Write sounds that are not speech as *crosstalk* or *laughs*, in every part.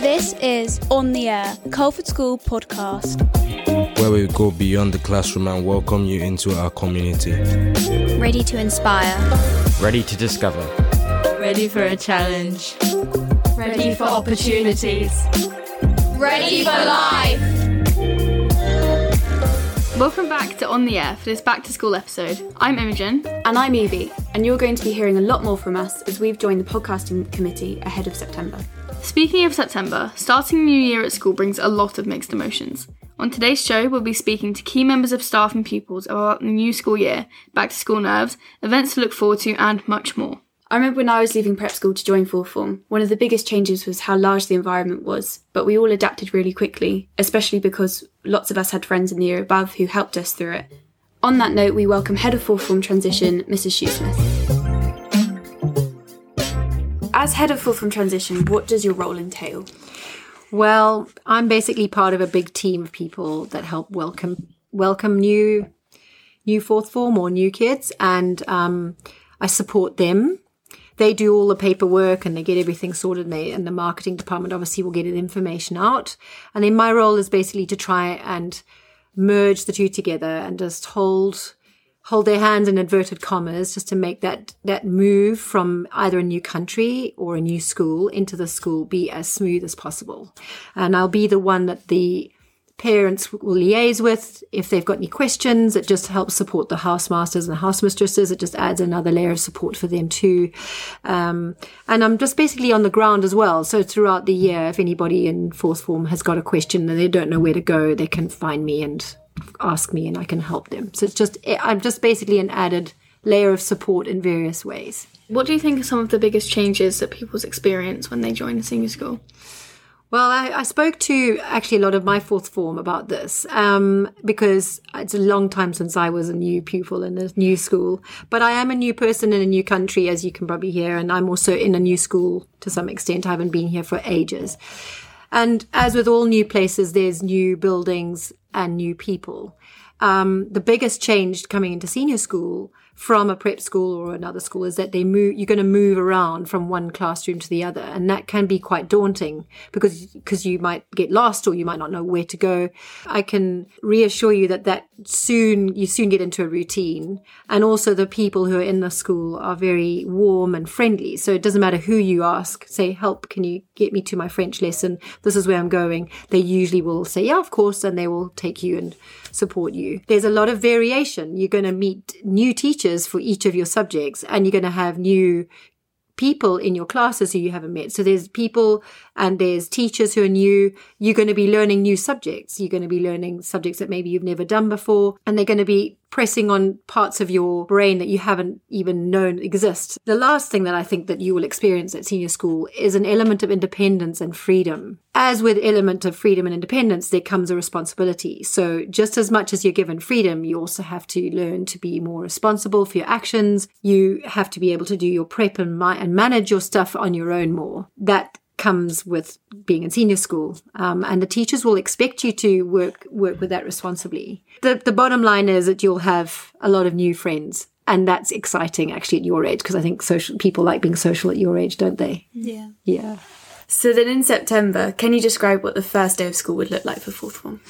This is On the Air, the Culford School podcast. where we go beyond the classroom and welcome you into our community. Ready to inspire. Ready to discover. Ready for a challenge. Ready for opportunities. Ready for life! Welcome back to On the Air for this back to school episode. I'm Imogen. And I'm Evie, and you're going to be hearing a lot more from us as we've joined the podcasting committee ahead of September. Speaking of September, starting a new year at school brings a lot of mixed emotions. On today's show, we'll be speaking to key members of staff and pupils about the new school year, back to school nerves, events to look forward to, and much more. I remember when I was leaving prep school to join fourth form, one of the biggest changes was how large the environment was, but we all adapted really quickly, especially because lots of us had friends in the year above who helped us through it. On that note, we welcome Head of Fourth Form Transition, Mrs. Shoesmith. As Head of Fourth Form Transition, what does your role entail? Well, I'm basically part of a big team of people that help welcome welcome new new fourth form or new kids, and um, I support them. They do all the paperwork and they get everything sorted, and, they, and the marketing department obviously will get the information out. And then my role is basically to try and merge the two together and just hold hold their hands in inverted commas just to make that that move from either a new country or a new school into the school be as smooth as possible and i'll be the one that the parents will liaise with if they've got any questions it just helps support the housemasters and the housemistresses it just adds another layer of support for them too um, and i'm just basically on the ground as well so throughout the year if anybody in fourth form has got a question and they don't know where to go they can find me and ask me and I can help them. So it's just, I'm just basically an added layer of support in various ways. What do you think are some of the biggest changes that people's experience when they join a senior school? Well, I, I spoke to actually a lot of my fourth form about this um, because it's a long time since I was a new pupil in a new school. But I am a new person in a new country, as you can probably hear, and I'm also in a new school to some extent. I haven't been here for ages. And as with all new places, there's new buildings and new people. Um, the biggest change coming into senior school from a prep school or another school is that they move you're going to move around from one classroom to the other. And that can be quite daunting because because you might get lost or you might not know where to go. I can reassure you that that soon you soon get into a routine. And also the people who are in the school are very warm and friendly. So it doesn't matter who you ask say help can you get me to my french lesson? This is where i'm going. They usually will say yeah of course and they will take you and support you. There's a lot of variation. You're going to meet new teachers for each of your subjects and you're going to have new people in your classes who you haven't met. So there's people and there's teachers who are new. You're going to be learning new subjects. You're going to be learning subjects that maybe you've never done before. And they're going to be pressing on parts of your brain that you haven't even known exist. The last thing that I think that you will experience at senior school is an element of independence and freedom. As with element of freedom and independence, there comes a responsibility. So just as much as you're given freedom, you also have to learn to be more responsible for your actions. You have to be able to do your prep and, and manage your stuff on your own more. That comes with being in senior school, um, and the teachers will expect you to work work with that responsibly. The the bottom line is that you'll have a lot of new friends, and that's exciting actually at your age because I think social people like being social at your age, don't they? Yeah. Yeah. So then in September, can you describe what the first day of school would look like for fourth form?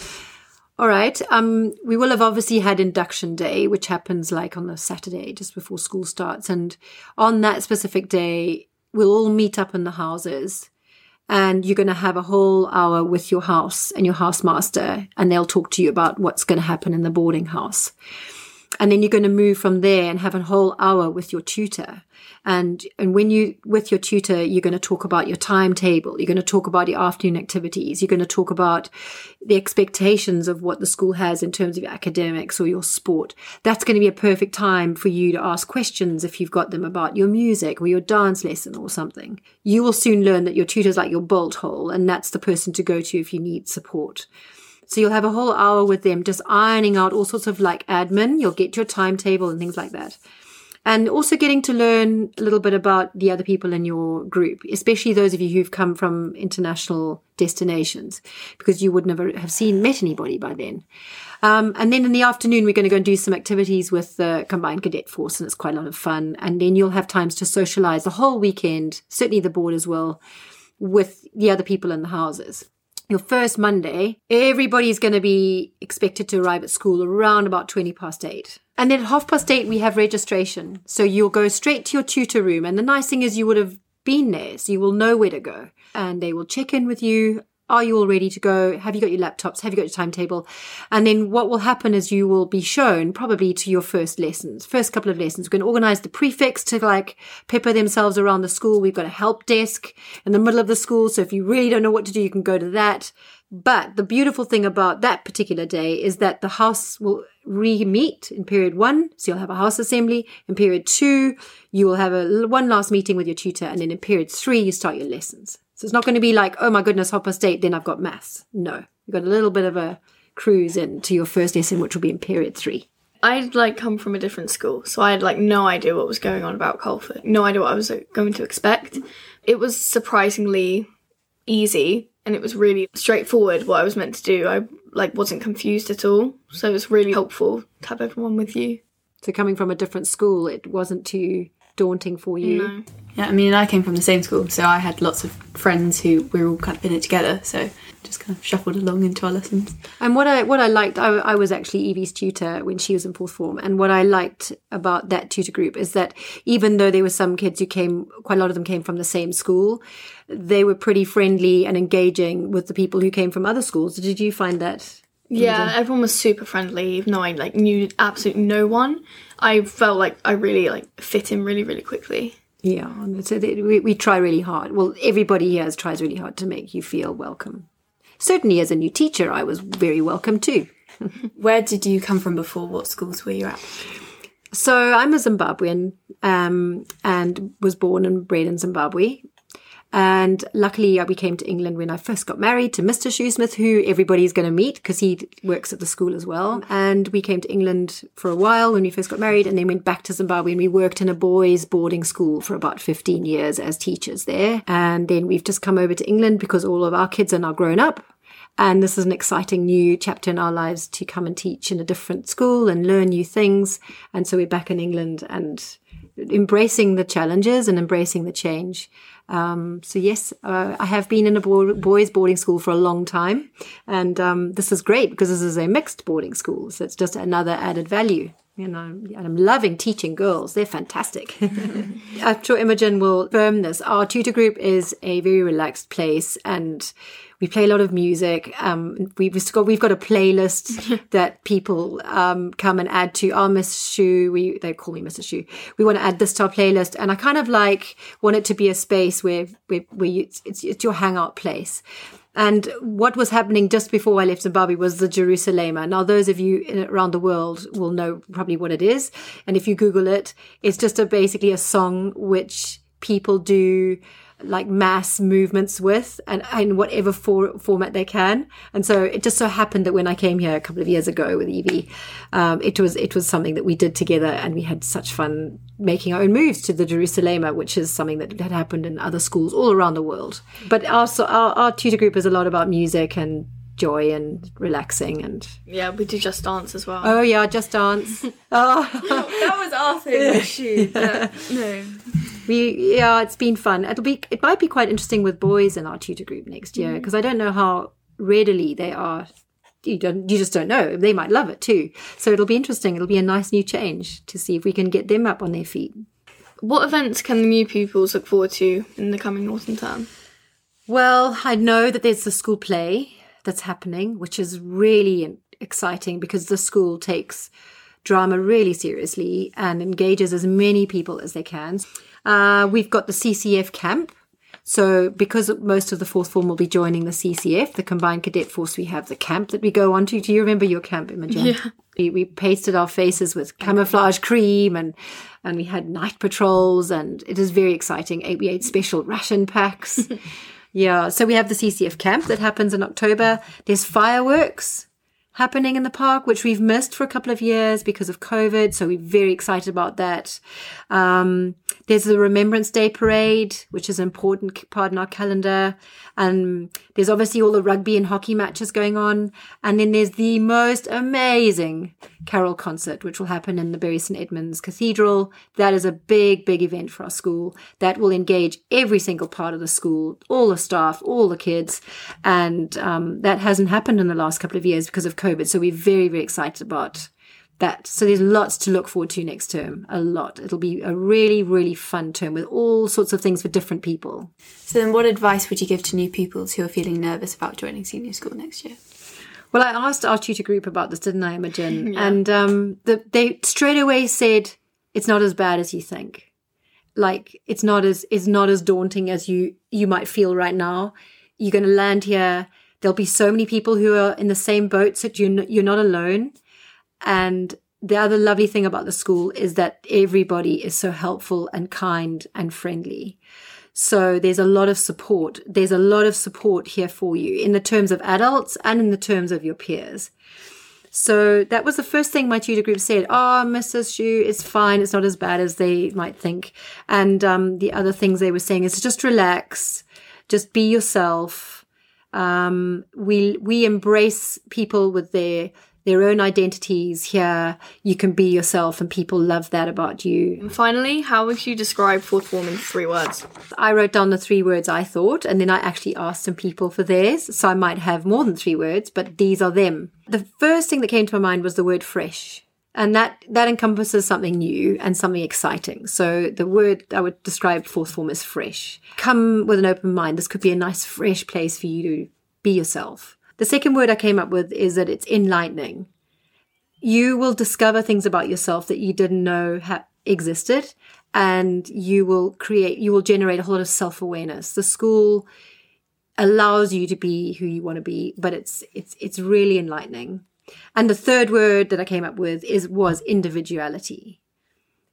All right. Um, we will have obviously had induction day, which happens like on the Saturday just before school starts, and on that specific day, we'll all meet up in the houses and you're going to have a whole hour with your house and your housemaster and they'll talk to you about what's going to happen in the boarding house and then you're going to move from there and have a whole hour with your tutor. And and when you with your tutor you're going to talk about your timetable. You're going to talk about your afternoon activities. You're going to talk about the expectations of what the school has in terms of academics or your sport. That's going to be a perfect time for you to ask questions if you've got them about your music or your dance lesson or something. You will soon learn that your tutor's like your bolt hole and that's the person to go to if you need support so you'll have a whole hour with them just ironing out all sorts of like admin. You'll get your timetable and things like that. and also getting to learn a little bit about the other people in your group, especially those of you who've come from international destinations, because you would never have seen met anybody by then. Um, and then in the afternoon, we're going to go and do some activities with the combined cadet force, and it's quite a lot of fun. And then you'll have times to socialize the whole weekend, certainly the board as well, with the other people in the houses your first Monday, everybody's going to be expected to arrive at school around about 20 past eight. And then at half past eight, we have registration. So you'll go straight to your tutor room. And the nice thing is you would have been there, so you will know where to go. And they will check in with you. Are you all ready to go? Have you got your laptops? Have you got your timetable? And then what will happen is you will be shown probably to your first lessons, first couple of lessons. We're going to organize the prefects to like pepper themselves around the school. We've got a help desk in the middle of the school. So if you really don't know what to do, you can go to that. But the beautiful thing about that particular day is that the house will re-meet in period one. So you'll have a house assembly. In period two, you will have a one last meeting with your tutor. And then in period three, you start your lessons. So it's not going to be like, oh my goodness, half past eight, then I've got maths. No, you've got a little bit of a cruise into your first lesson, which will be in period three. I'd like come from a different school, so I had like no idea what was going on about Culford, no idea what I was going to expect. It was surprisingly easy and it was really straightforward what I was meant to do. I like wasn't confused at all, so it was really helpful to have everyone with you. So coming from a different school, it wasn't too daunting for you. No. Yeah, I mean, I came from the same school, so I had lots of friends who we were all kind of in it together. So just kind of shuffled along into our lessons. And what I what I liked, I, I was actually Evie's tutor when she was in fourth form, and what I liked about that tutor group is that even though there were some kids who came, quite a lot of them came from the same school, they were pretty friendly and engaging with the people who came from other schools. Did you find that? Yeah, everyone was super friendly, even though I like knew absolutely no one. I felt like I really like fit in really, really quickly. Yeah, and so they, we, we try really hard. Well, everybody here tries really hard to make you feel welcome. Certainly, as a new teacher, I was very welcome too. *laughs* Where did you come from before? What schools were you at? So I'm a Zimbabwean um, and was born and bred in Zimbabwe. And luckily, we came to England when I first got married to Mr. Shoesmith, who everybody's going to meet because he works at the school as well. And we came to England for a while when we first got married and then went back to Zimbabwe and we worked in a boys' boarding school for about 15 years as teachers there. And then we've just come over to England because all of our kids are now grown up. And this is an exciting new chapter in our lives to come and teach in a different school and learn new things. And so we're back in England and embracing the challenges and embracing the change. Um, so yes, uh, I have been in a bo- boys' boarding school for a long time, and um, this is great because this is a mixed boarding school, so it's just another added value. You know, and I'm loving teaching girls; they're fantastic. *laughs* I'm sure Imogen will firm this. Our tutor group is a very relaxed place, and we play a lot of music. Um, we've got we've got a playlist *laughs* that people um, come and add to our Miss Shu. We they call me Mrs. Shu. We want to add this to our playlist, and I kind of like want it to be a space where where, where you, it's, it's your hangout place. And what was happening just before I left Zimbabwe was the Jerusalema. Now, those of you in, around the world will know probably what it is. And if you Google it, it's just a, basically a song which people do like mass movements with and in whatever for, format they can. And so it just so happened that when I came here a couple of years ago with Evie, um, it was it was something that we did together, and we had such fun making our own moves to the Jerusalema, which is something that had happened in other schools all around the world. But also our, our tutor group is a lot about music and joy and relaxing and Yeah, we do just dance as well. oh yeah just dance *laughs* oh that was our thing *laughs* with Shu. but No. We yeah it's been fun. It'll be it might be quite interesting with boys in our tutor group next year mm. because i don't know how readily they are. You don't you just don't know. They might love it too. So it'll be interesting. It'll be a nice new change to see if we can get them up on their feet. What events can the new pupils look forward to in the coming autumn term? well i know that there's the school play that's happening which is really exciting because the school takes drama really seriously and engages as many people as they can uh, we've got the ccf camp So, because most of the fourth form will be joining the CCF, the Combined Cadet Force, we have the camp that we go on to. Do you remember your camp, Imogen? Yeah. We, we pasted our faces with camouflage cream and and we had night patrols and it is very exciting. We ate special ration packs. *laughs* yeah, so we have the CCF camp that happens in October. There's fireworks happening in the park, which we've missed for a couple of years because of COVID. So we're very excited about that. Um, there's the Remembrance Day parade, which is an important part in our calendar. And there's obviously all the rugby and hockey matches going on. And then there's the most amazing carol concert, which will happen in the Bury St. Edmunds Cathedral. That is a big, big event for our school that will engage every single part of the school, all the staff, all the kids. And um, that hasn't happened in the last couple of years because of COVID. So we're very, very excited about that. So there's lots to look forward to next term. A lot. It'll be a really, really fun term with all sorts of things for different people. So then what advice would you give to new pupils who are feeling nervous about joining senior school next year? Well, I asked our tutor group about this, didn't I, Imogen? *laughs* yeah. And um, the, they straight away said it's not as bad as you think. Like it's not as it's not as daunting as you you might feel right now. You're going to land here. There'll be so many people who are in the same boat, so you're you're not alone. And the other lovely thing about the school is that everybody is so helpful and kind and friendly. So there's a lot of support. There's a lot of support here for you in the terms of adults and in the terms of your peers. So that was the first thing my tutor group said. Oh, Mrs. Shu, it's fine. It's not as bad as they might think. And um, the other things they were saying is just relax, just be yourself. Um, we we embrace people with their their own identities here. You can be yourself, and people love that about you. And finally, how would you describe fourth form in three words? I wrote down the three words I thought, and then I actually asked some people for theirs. So I might have more than three words, but these are them. The first thing that came to my mind was the word fresh. And that, that encompasses something new and something exciting. So the word I would describe fourth form as fresh. Come with an open mind. This could be a nice, fresh place for you to be yourself. The second word I came up with is that it's enlightening. You will discover things about yourself that you didn't know ha- existed, and you will create, you will generate a whole lot of self awareness. The school allows you to be who you want to be, but it's it's it's really enlightening. And the third word that I came up with is was individuality.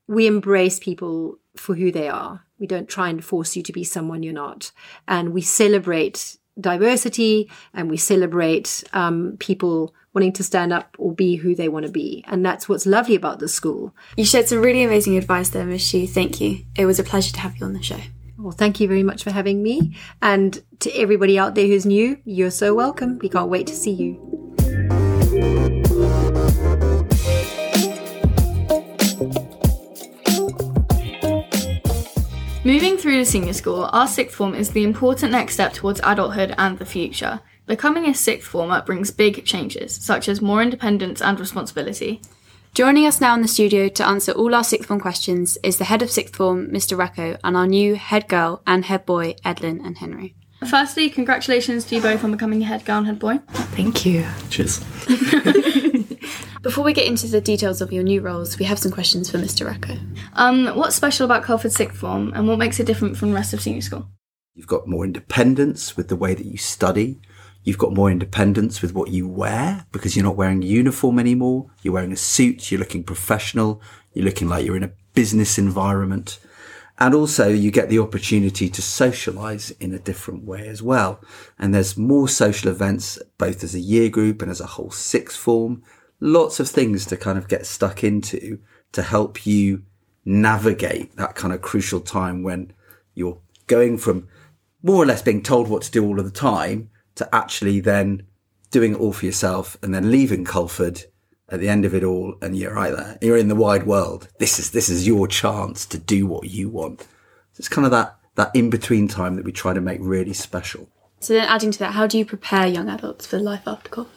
We embrace people for who they are. We don't try and force you to be someone you're not, and we celebrate diversity and we celebrate um, people wanting to stand up or be who they want to be. And that's what's lovely about the school. You shared some really amazing advice there, Miss Shu. Thank you. It was a pleasure to have you on the show. Well, thank you very much for having me. And to everybody out there who's new, you're so welcome. We can't wait to see you. Through to senior school, our sixth form is the important next step towards adulthood and the future. Becoming a sixth former brings big changes, such as more independence and responsibility. Joining us now in the studio to answer all our sixth form questions is the head of sixth form, Mr. Rackowe, and our new head girl and head boy, Edlyn and Henry. Firstly, congratulations to you both on becoming a head girl and head boy. Thank you. Cheers. *laughs* Before we get into the details of your new roles, we have some questions for Mr. Rackowe. Um, what's special about Culford Sixth Form and what makes it different from the rest of senior school? You've got more independence with the way that you study. You've got more independence with what you wear because you're not wearing a uniform anymore. You're wearing a suit. You're looking professional. You're looking like you're in a business environment. And also you get the opportunity to socialize in a different way as well. And there's more social events, both as a year group and as a whole sixth form lots of things to kind of get stuck into to help you navigate that kind of crucial time when you're going from more or less being told what to do all of the time to actually then doing it all for yourself and then leaving Culford at the end of it all and you're right there. You're in the wide world. This is this is your chance to do what you want. So it's kind of that that in between time that we try to make really special. So then adding to that, how do you prepare young adults for life after Culford?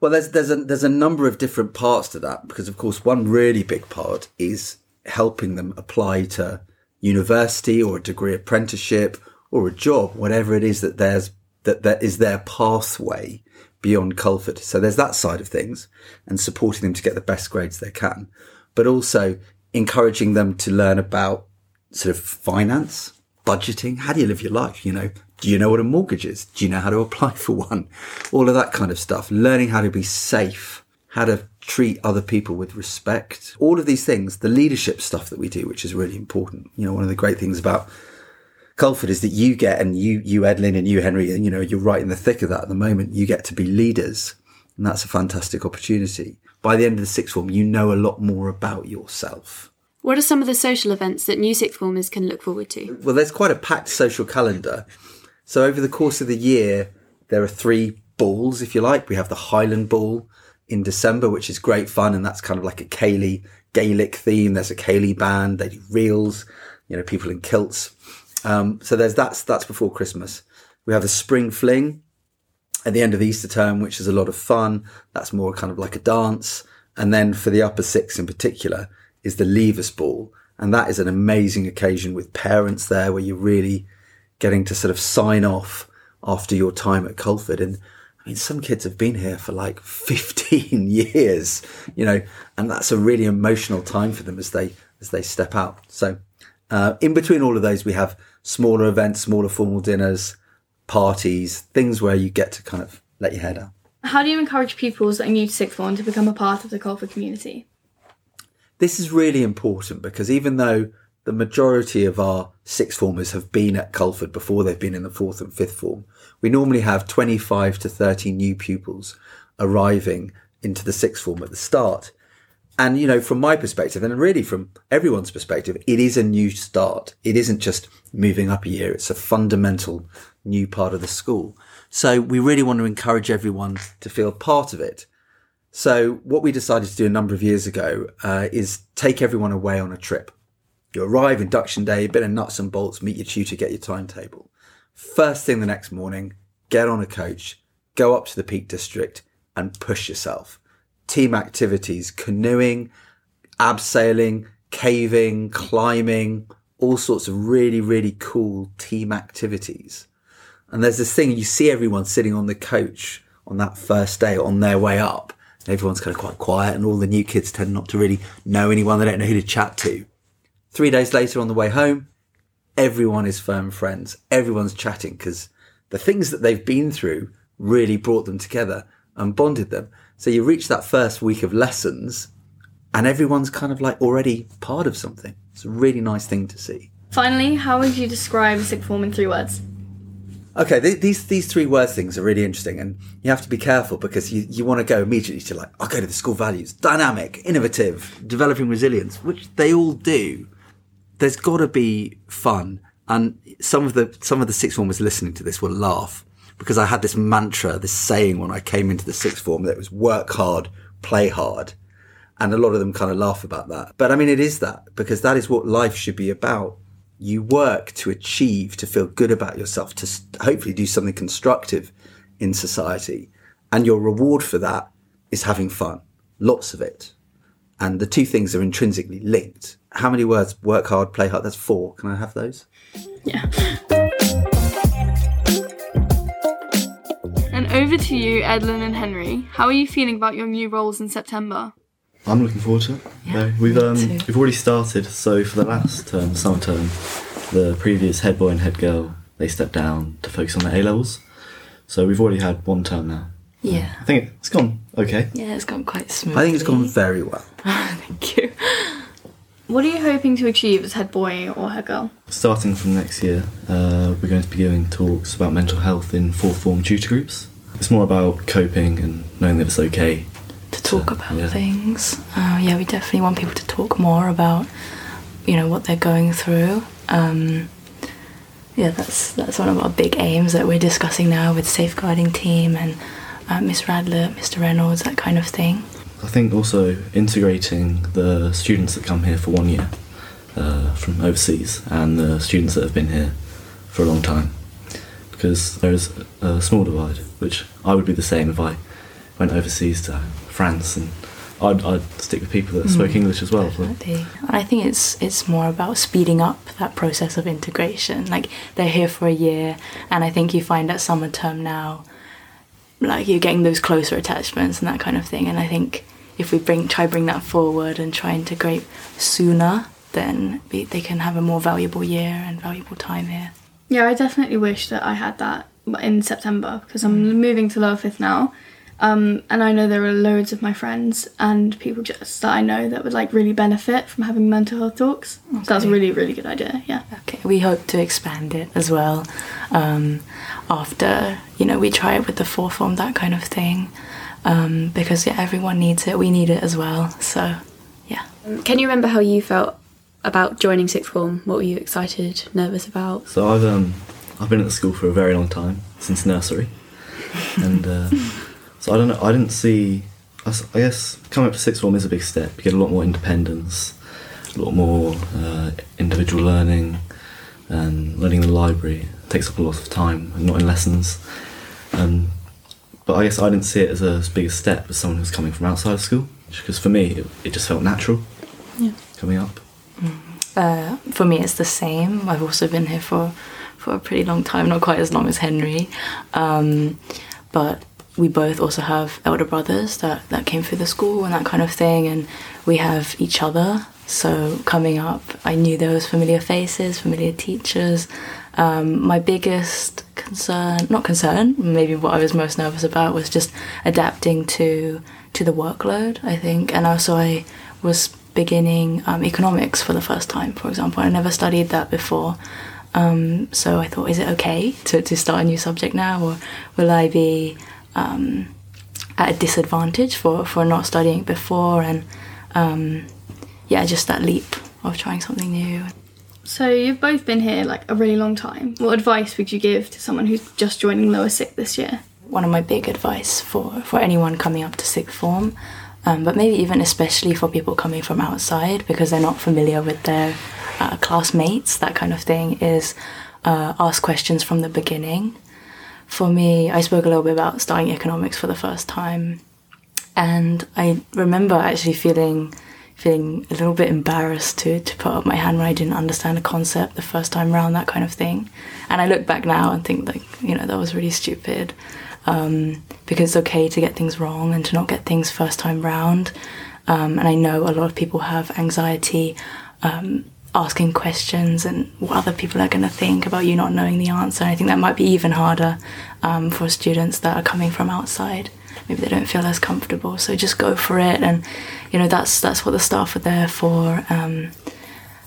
Well, there's there's a there's a number of different parts to that because, of course, one really big part is helping them apply to university or a degree apprenticeship or a job, whatever it is that there's that that is their pathway beyond Culford. So there's that side of things and supporting them to get the best grades they can, but also encouraging them to learn about sort of finance, budgeting. How do you live your life? You know, do you know what a mortgage is? Do you know how to apply *laughs* for one? All of that kind of stuff. Learning how to be safe, how to treat other people with respect. All of these things, the leadership stuff that we do, which is really important. You know, one of the great things about Culford is that you get, and you, you, Edlyn, and you, Henry, and you know, you're right in the thick of that at the moment. You get to be leaders And that's a fantastic opportunity. By the end of the sixth form, you know a lot more about yourself. What are some of the social events that new sixth formers can look forward to? Well, there's quite a packed social calendar. So over the course of the year, there are three balls, if you like. We have the Highland Ball in December, which is great fun, and that's kind of like a Ceilidh Gaelic theme. There's a Ceilidh band, they do reels, you know, people in kilts. Um, so there's that's that's before Christmas. We have the Spring Fling at the end of the Easter term, which is a lot of fun. That's more kind of like a dance. And then for the upper six in particular is the Leavers Ball. And that is an amazing occasion with parents there where you're really getting to sort of sign off after your time at Culford. And I mean, some kids have been here for like *laughs* 15 *laughs* years, you know, and that's a really emotional time for them as they, as they step out. So, uh, in between all of those, we have smaller events, smaller formal dinners, parties, things where you get to kind of let your hair down. How do you encourage pupils that are new to sixth form to become a part of the Culford community? This is really important because even though the majority of our sixth formers have been at Culford before they've been in the fourth and fifth form, we normally have 25 to 30 new pupils arriving into the sixth form at the start. And, you know, from my perspective, and really from everyone's perspective, it is a new start. It isn't just moving up a year. It's a fundamental new part of the school. So we really want to encourage everyone to feel part of it. So what we decided to do a number of years ago uh, is take everyone away on a trip. You arrive induction day, bit of nuts and bolts, meet your tutor, get your timetable. First thing the next morning, get on a coach, go up to the Peak District and push yourself. Team activities, canoeing, abseiling, caving, climbing, all sorts of really, really cool team activities. And there's this thing, you see everyone sitting on the coach on that first day on their way up. Everyone's kind of quite quiet and all the new kids tend not to really know anyone. They don't know who to chat to. Three days later on the way home, everyone is firm friends. Everyone's chatting because the things that they've been through really brought them together and bonded them. So you reach that first week of lessons and everyone's kind of like already part of something. It's a really nice thing to see. Finally, how would you describe sixth form in three words? Okay, th- these these three words things are really interesting, and you have to be careful because you, you want to go immediately to like, I'll go to the school values, dynamic, innovative, developing resilience, which they all do. There's got to be fun, and some of the some of the sixth formers listening to this will laugh because I had this mantra, this saying when I came into the sixth form that was work hard, play hard, and a lot of them kind of laugh about that. But I mean, it is that because that is what life should be about you work to achieve, to feel good about yourself, to hopefully do something constructive in society. And your reward for that is having fun, lots of it. And the two things are intrinsically linked. How many words? Work hard, play hard. That's four. Can I have those? Yeah. And over to you, Edlyn and Henry. How are you feeling about your new roles in September? I'm looking forward to it. Yeah, we've um, we've already started. So for the last term, summer term, the previous head boy and head girl they stepped down to focus on their A levels. So we've already had one term now. Yeah. I think it's gone okay. Yeah, it's gone quite smooth. I think it's gone very well. *laughs* Thank you. What are you hoping to achieve as head boy or head girl? Starting from next year, uh, we're going to be giving talks about mental health in fourth form tutor groups. It's more about coping and knowing that it's okay to talk about yeah. things. Uh, yeah, we definitely want people to talk more about, you know, what they're going through. Um, yeah, that's that's one of our big aims that we're discussing now with safeguarding team and uh, Miss Radler, Mr. Reynolds, that kind of thing. I think also integrating the students that come here for one year uh, from overseas and the students that have been here for a long time, because there is a small divide, which I would be the same if I went overseas to France and I'd, I'd stick with people that spoke mm, English as well. Definitely. I think it's it's more about speeding up that process of integration. Like they're here for a year, and I think you find at summer term now, like you're getting those closer attachments and that kind of thing. And I think if we bring try bring that forward and try integrate sooner, then we, they can have a more valuable year and valuable time here. Yeah, I definitely wish that I had that in September because I'm mm. moving to Lower Fifth now um, and I know there are loads of my friends and people just that I know that would like really benefit from having mental health talks. Okay. So that's a really, really good idea. Yeah. Okay. We hope to expand it as well. Um, after you know we try it with the four form, that kind of thing. um, because yeah, everyone needs it. We need it as well. So yeah. Can you remember how you felt about joining sixth form? What were you excited, nervous about? So I've um, I've been at the school for a very long time since nursery, and uh, *laughs* so I don't know. I didn't see. I guess coming up to sixth form is a big step. You get a lot more independence, a lot more uh, individual learning, and learning in the library It takes up a lot of time, and not in lessons. Um, but I guess I didn't see it as a as big a step as someone who's coming from outside of school, because for me it, it just felt natural. Yeah. Coming up. Uh, for me, it's the same. I've also been here for for a pretty long time, not quite as long as Henry, um, but we both also have elder brothers that that came through the school and that kind of thing, and we have each other. So coming up, I knew there was familiar faces, familiar teachers. Um, my biggest concern, not concern, maybe what I was most nervous about was just adapting to to the workload. I think, and also I was beginning um, economics for the first time, for example. I never studied that before. Um, so I thought, is it okay to, to start a new subject now, or will I be um, at a disadvantage for, for not studying before? And um, yeah, just that leap of trying something new. So you've both been here like a really long time. What advice would you give to someone who's just joining lower sixth this year? One of my big advice for, for anyone coming up to sixth form, um, but maybe even especially for people coming from outside because they're not familiar with their uh, classmates, that kind of thing, is uh, ask questions from the beginning. For me, I spoke a little bit about studying economics for the first time, and I remember actually feeling feeling a little bit embarrassed to to put up my hand when I didn't understand a concept the first time round, that kind of thing. And I look back now and think like, you know, that was really stupid. Um, because it's okay to get things wrong and to not get things first time round. Um, and I know a lot of people have anxiety um, asking questions and what other people are going to think about you not knowing the answer. And I think that might be even harder um, for students that are coming from outside. Maybe they don't feel as comfortable. So just go for it, and you know that's that's what the staff are there for. Um,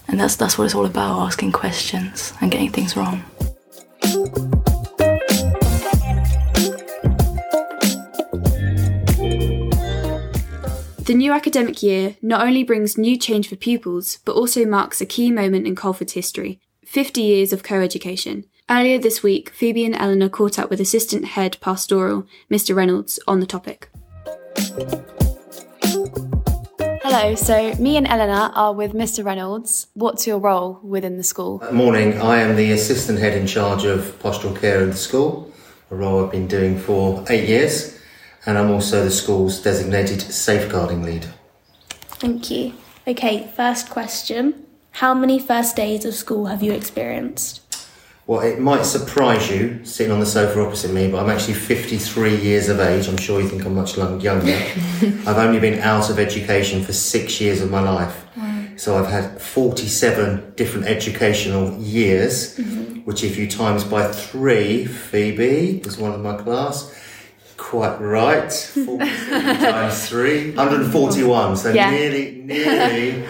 and that's that's what it's all about: asking questions and getting things wrong. The new academic year not only brings new change for pupils, but also marks a key moment in Culford's history 50 years of co education. Earlier this week, Phoebe and Eleanor caught up with Assistant Head Pastoral, Mr. Reynolds, on the topic. Hello, so me and Eleanor are with Mr. Reynolds. What's your role within the school? Morning, I am the assistant head in charge of pastoral care in the school, a role I've been doing for eight years, and I'm also the school's designated safeguarding lead. Thank you. Okay, first question. How many first days of school have you experienced? Well, it might surprise you sitting on the sofa opposite me, but I'm actually 53 years of age. I'm sure you think I'm much younger. *laughs* I've only been out of education for six years of my life. So I've had 47 different educational years, mm-hmm. which if you times by three, Phoebe was one of my class. Quite right. 47 times three, 141. So Yeah. nearly, nearly,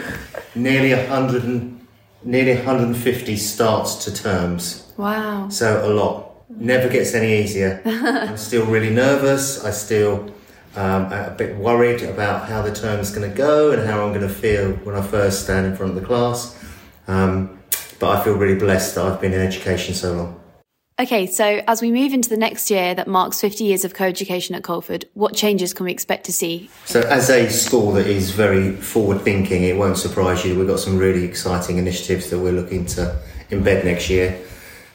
nearly 100 and, nearly 150 starts to terms. Wow. So a lot. Never gets any easier. I'm still really nervous. I still um, a bit worried about how the term's going to go and how I'm going to feel when I first stand in front of the class. Um, but I feel really blessed that I've been in education so long. Okay, so as we move into the next year that marks 50 years of co education at Culford, what changes can we expect to see? So, as a school that is very forward thinking, it won't surprise you. We've got some really exciting initiatives that we're looking to embed next year.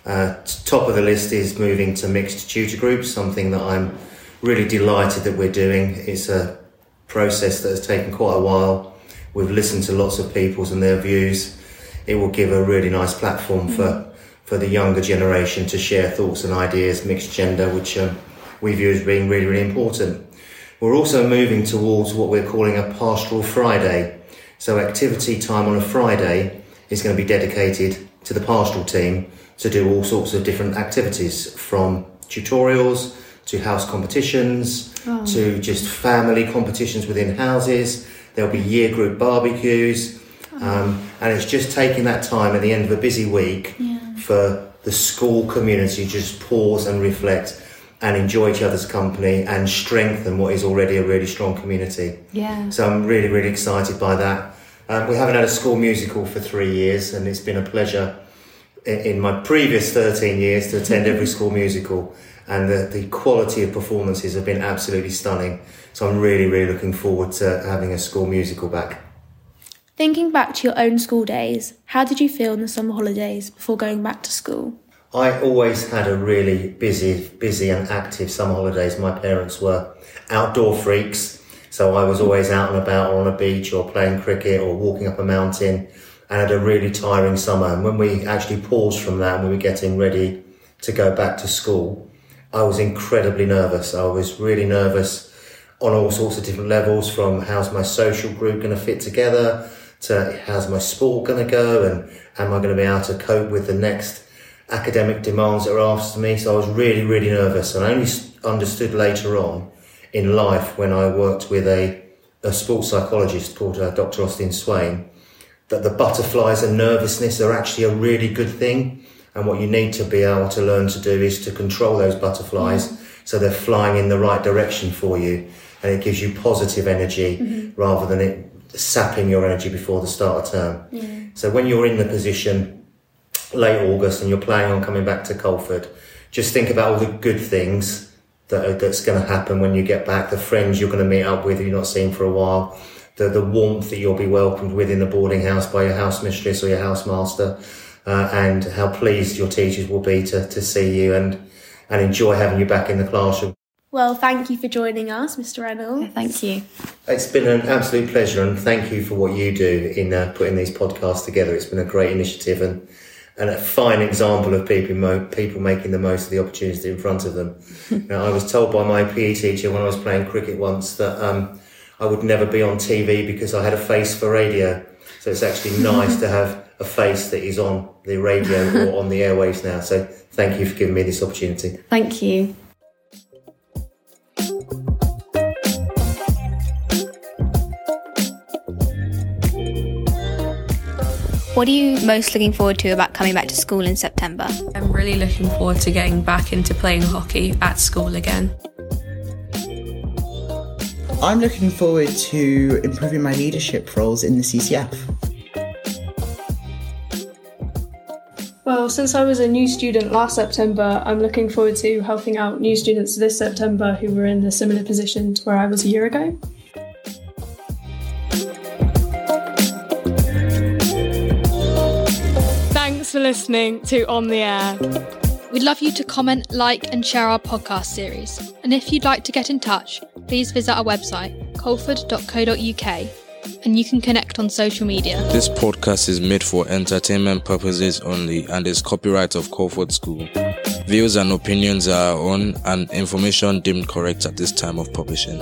Uh, top of the list is moving to mixed tutor groups, something that I'm really delighted that we're doing. It's a process that has taken quite a while. We've listened to lots of people's and their views. It will give a really nice platform for, for the younger generation to share thoughts and ideas, mixed gender, which um, we view as being really, really important. We're also moving towards what we're calling a pastoral Friday. So activity time on a Friday is going to be dedicated to the pastoral team to do all sorts of different activities from tutorials to house competitions Oh. to just family competitions within houses. There'll be year group barbecues. Um, and it's just taking that time at the end of a busy week for the school community to just pause and reflect and enjoy each other's company and strengthen what is already a really strong community. Yeah. So I'm really, really excited by that. Um, we haven't had a school musical for three years, and it's been a pleasure in, in my previous 13 years to attend every school musical, and the, the quality of performances have been absolutely stunning. So I'm really, really looking forward to having a school musical back. Thinking back to your own school days, how did you feel in the summer holidays before going back to school? I always had a really busy, busy and active summer holidays. My parents were outdoor freaks, so I was always out and about on a beach or playing cricket or walking up a mountain and had a really tiring summer. And when we actually paused from that and we were getting ready to go back to school, I was incredibly nervous. I was really nervous on all sorts of different levels from how's my social group going to fit together to how's my sport going to go and am I going to be able to cope with the next academic demands that are asked of me. So I was really, really nervous and I only understood later on in life when I worked with a, a sports psychologist called uh, Dr. Austin Swain that the butterflies and nervousness are actually a really good thing. And what you need to be able to learn to do is to control those butterflies mm. so they're flying in the right direction for you. And it gives you positive energy mm-hmm. rather than it sapping your energy before the start of term. Yeah. So when you're in the position late August and you're planning on coming back to Culford, just think about all the good things that are, that's going to happen when you get back, the friends you're going to meet up with you're not seen for a while, the, the warmth that you'll be welcomed with in the boarding house by your house mistress or your housemaster, uh, and how pleased your teachers will be to, to see you and, and enjoy having you back in the classroom. Well, thank you for joining us, Mr. Reynolds. Thank you. It's been an absolute pleasure, and thank you for what you do in uh, putting these podcasts together. It's been a great initiative and and a fine example of people mo- people making the most of the opportunity in front of them. *laughs* now, I was told by my PE teacher when I was playing cricket once that um, I would never be on TV because I had a face for radio. So it's actually *laughs* nice to have a face that is on the radio or on the airwaves now. So thank you for giving me this opportunity. Thank you. What are you most looking forward to about coming back to school in September? I'm really looking forward to getting back into playing hockey at school again. I'm looking forward to improving my leadership roles in the CCF. Well, since I was a new student last September, I'm looking forward to helping out new students this September who were in a similar position to where I was a year ago. For listening to On the Air. We'd love you to comment, like, and share our podcast series. And if you'd like to get in touch, please visit our website, culford.co.uk, and you can connect on social media. This podcast is made for entertainment purposes only and is copyright of Culford School. Views and opinions are our own, and information deemed correct at this time of publishing.